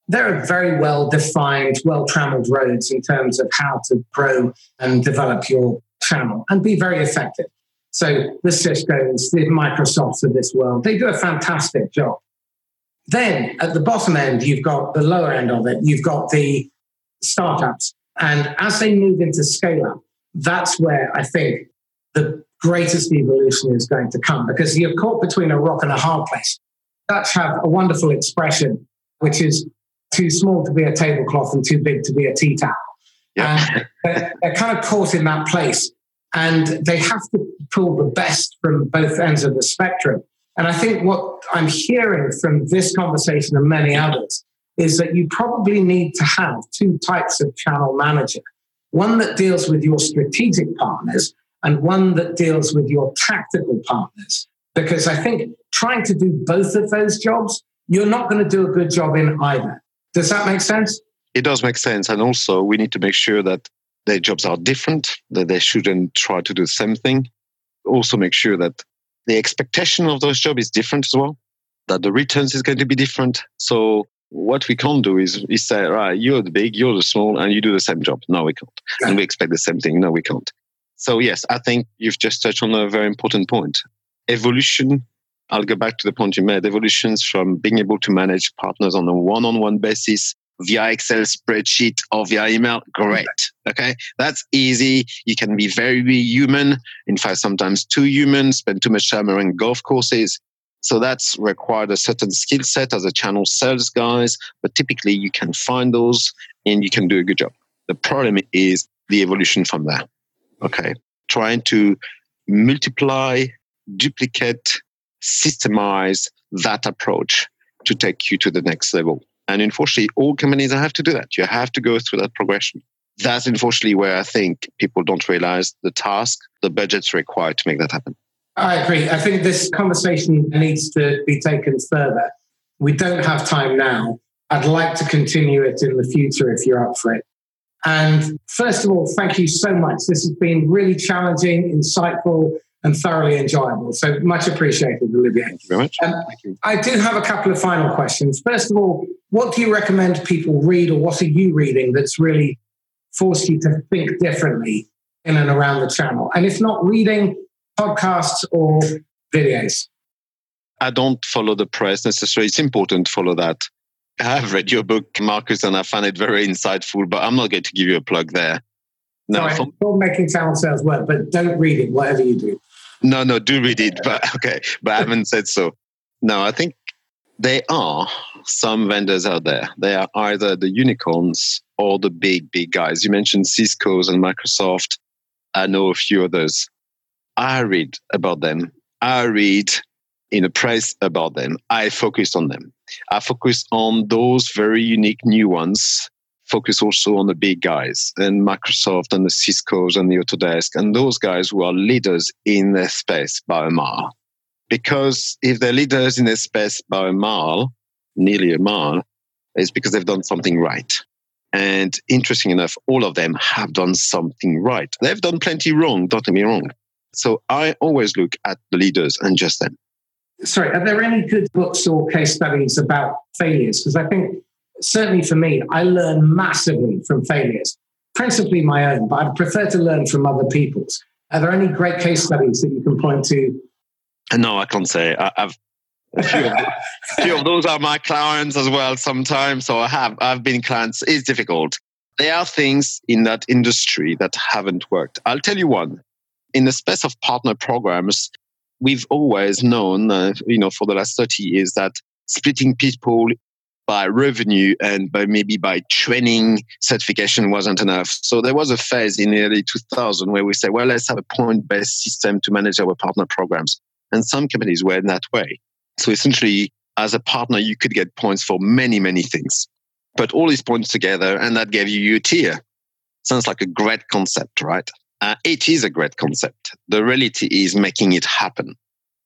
there are very well defined, well trammeled roads in terms of how to grow and develop your channel and be very effective. So the Cisco's, the Microsofts of this world, they do a fantastic job. Then at the bottom end, you've got the lower end of it, you've got the startups. And as they move into scale up, that's where I think the greatest evolution is going to come because you're caught between a rock and a hard place. Dutch have a wonderful expression, which is too small to be a tablecloth and too big to be a tea towel. Yeah. they're, they're kind of caught in that place and they have to pull the best from both ends of the spectrum. And I think what I'm hearing from this conversation and many others is that you probably need to have two types of channel manager one that deals with your strategic partners and one that deals with your tactical partners. Because I think trying to do both of those jobs, you're not going to do a good job in either. Does that make sense? It does make sense. And also, we need to make sure that their jobs are different, that they shouldn't try to do the same thing. Also, make sure that the expectation of those jobs is different as well, that the returns is going to be different. So, what we can't do is, is say, right, you're the big, you're the small, and you do the same job. No, we can't. And we expect the same thing. No, we can't. So, yes, I think you've just touched on a very important point. Evolution I'll go back to the point you made. Evolutions from being able to manage partners on a one-on-one basis via Excel spreadsheet or via email. Great. Okay. That's easy. You can be very, very human. In fact, sometimes too human, spend too much time around golf courses. So that's required a certain skill set as a channel sales guys, but typically you can find those and you can do a good job. The problem is the evolution from there. Okay. Trying to multiply, duplicate, systemize that approach to take you to the next level. And unfortunately, all companies have to do that. You have to go through that progression. That's unfortunately where I think people don't realize the task, the budgets required to make that happen. I agree. I think this conversation needs to be taken further. We don't have time now. I'd like to continue it in the future if you're up for it. And first of all, thank you so much. This has been really challenging, insightful, and thoroughly enjoyable. So much appreciated, Olivier. Thank you very much. Um, Thank you. I do have a couple of final questions. First of all, what do you recommend people read, or what are you reading that's really forced you to think differently in and around the channel? And if not reading, podcasts or videos? I don't follow the press necessarily. It's important to follow that. I've read your book, Marcus, and I found it very insightful, but I'm not going to give you a plug there. No, Sorry, for- making channel sales work, but don't read it, whatever you do. No, no, do read it, but okay, but I haven't said so. No, I think there are some vendors out there. They are either the unicorns or the big, big guys. You mentioned Cisco's and Microsoft. I know a few others. I read about them. I read in the press about them. I focus on them. I focus on those very unique new ones focus also on the big guys and Microsoft and the Cisco's and the Autodesk and those guys who are leaders in their space by a mile. Because if they're leaders in their space by a mile, nearly a mile, it's because they've done something right. And interesting enough, all of them have done something right. They've done plenty wrong, don't get me wrong. So I always look at the leaders and just them. Sorry, are there any good books or case studies about failures? Because I think certainly for me, I learn massively from failures, principally my own, but I'd prefer to learn from other people's. Are there any great case studies that you can point to? No, I can't say. I, have a few, of, a few of those are my clients as well sometimes. So I have I've been clients. It's difficult. There are things in that industry that haven't worked. I'll tell you one. In the space of partner programs, we've always known, uh, you know, for the last 30 years that splitting people by revenue and by maybe by training certification wasn't enough. So there was a phase in the early 2000 where we said, well, let's have a point-based system to manage our partner programs. And some companies were in that way. So essentially, as a partner, you could get points for many, many things. Put all these points together, and that gave you your tier. Sounds like a great concept, right? Uh, it is a great concept. The reality is making it happen.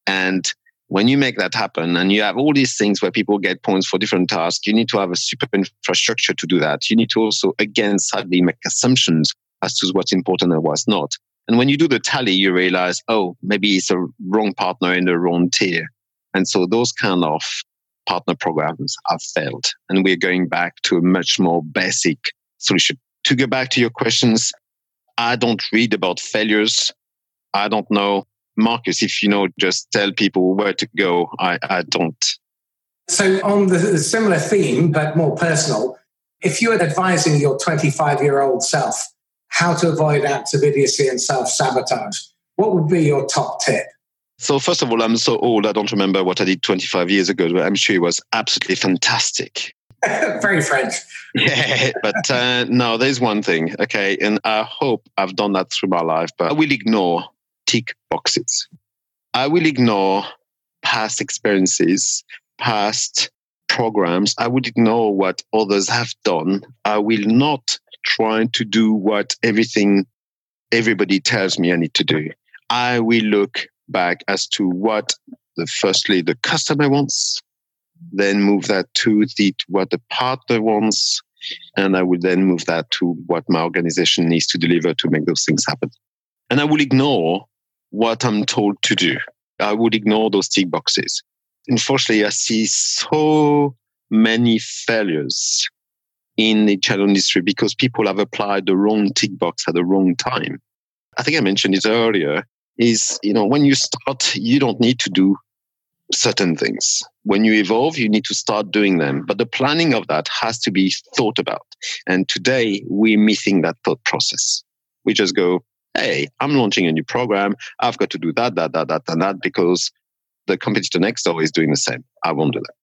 And When you make that happen and you have all these things where people get points for different tasks, you need to have a super infrastructure to do that. You need to also, again, sadly make assumptions as to what's important and what's not. And when you do the tally, you realize, oh, maybe it's a wrong partner in the wrong tier. And so those kind of partner programs have failed. And we're going back to a much more basic solution. To go back to your questions, I don't read about failures. I don't know. Marcus, if you know, just tell people where to go. I, I don't. So, on the similar theme, but more personal, if you were advising your 25 year old self how to avoid acts of idiocy and self sabotage, what would be your top tip? So, first of all, I'm so old, I don't remember what I did 25 years ago, but I'm sure it was absolutely fantastic. Very French. Yeah, but uh, no, there's one thing, okay, and I hope I've done that through my life, but I will ignore tick boxes. I will ignore past experiences, past programs. I would ignore what others have done. I will not try to do what everything everybody tells me I need to do. I will look back as to what the firstly the customer wants, then move that to the what the partner wants, and I will then move that to what my organization needs to deliver to make those things happen. And I will ignore what I'm told to do. I would ignore those tick boxes. Unfortunately, I see so many failures in the channel industry because people have applied the wrong tick box at the wrong time. I think I mentioned it earlier is, you know, when you start, you don't need to do certain things. When you evolve, you need to start doing them. But the planning of that has to be thought about. And today we're missing that thought process. We just go, hey, I'm launching a new program. I've got to do that, that, that, that, and that because the competitor next door is doing the same. I won't do that.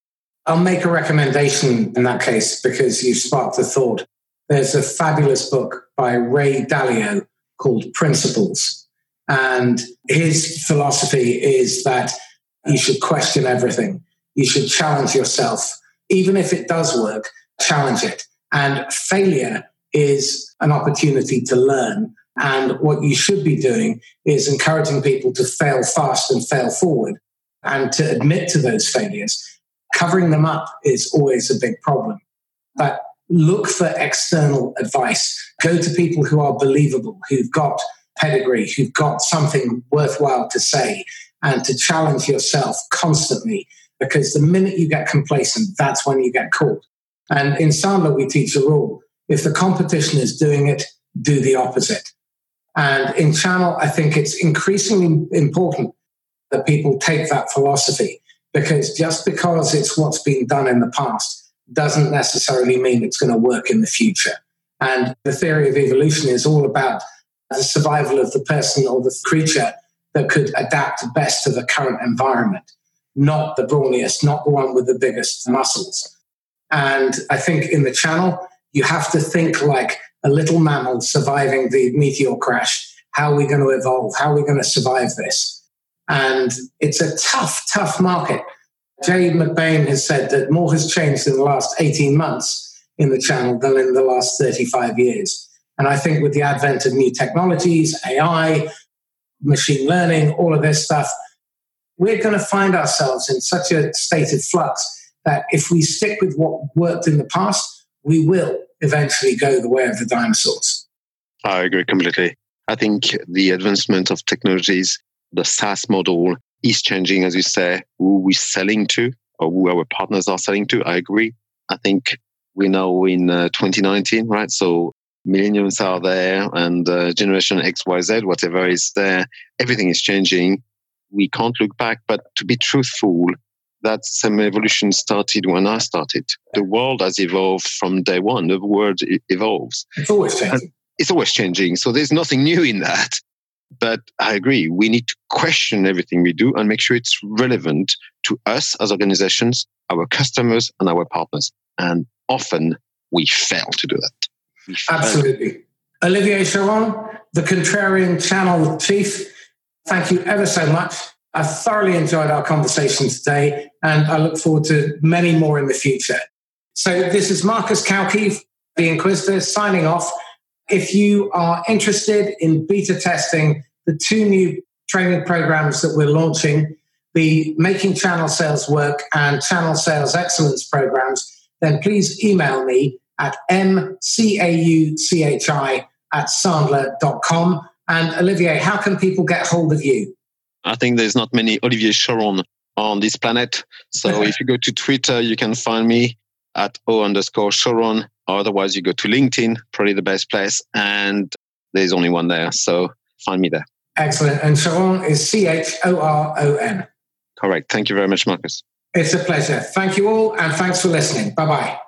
I'll make a recommendation in that case because you sparked the thought. There's a fabulous book by Ray Dalio called Principles. And his philosophy is that you should question everything. You should challenge yourself. Even if it does work, challenge it. And failure is an opportunity to learn. And what you should be doing is encouraging people to fail fast and fail forward and to admit to those failures. Covering them up is always a big problem. But look for external advice. Go to people who are believable, who've got pedigree, who've got something worthwhile to say, and to challenge yourself constantly. Because the minute you get complacent, that's when you get caught. And in Sandler, we teach a rule if the competition is doing it, do the opposite. And in Channel, I think it's increasingly important that people take that philosophy because just because it's what's been done in the past doesn't necessarily mean it's going to work in the future. And the theory of evolution is all about the survival of the person or the creature that could adapt best to the current environment, not the brawniest, not the one with the biggest muscles. And I think in the channel, you have to think like a little mammal surviving the meteor crash. How are we going to evolve? How are we going to survive this? And it's a tough, tough market. Jay McBain has said that more has changed in the last 18 months in the channel than in the last 35 years. And I think with the advent of new technologies, AI, machine learning, all of this stuff, we're going to find ourselves in such a state of flux that if we stick with what worked in the past, we will eventually go the way of the dinosaurs. I agree completely. I think the advancement of technologies, the SaaS model is changing, as you say, who we're selling to or who our partners are selling to. I agree. I think we're now in uh, 2019, right? So millennials are there and uh, generation X, Y, Z, whatever is there. Everything is changing. We can't look back, but to be truthful, that same evolution started when I started. The world has evolved from day one. The world evolves. It's always changing. And it's always changing. So there's nothing new in that. But I agree. We need to question everything we do and make sure it's relevant to us as organizations, our customers, and our partners. And often we fail to do that. Absolutely. Olivier Choron, the Contrarian Channel Chief, thank you ever so much. I thoroughly enjoyed our conversation today, and I look forward to many more in the future. So, this is Marcus Cauchi, the Inquisitor, signing off. If you are interested in beta testing the two new training programs that we're launching, the making channel sales work and channel sales excellence programs, then please email me at mcauchi at sandler.com. And Olivier, how can people get hold of you? I think there's not many Olivier Choron on this planet. So if you go to Twitter, you can find me at O underscore Choron. Otherwise, you go to LinkedIn, probably the best place. And there's only one there. So find me there. Excellent. And Choron is C H O R O N. Correct. Thank you very much, Marcus. It's a pleasure. Thank you all, and thanks for listening. Bye bye.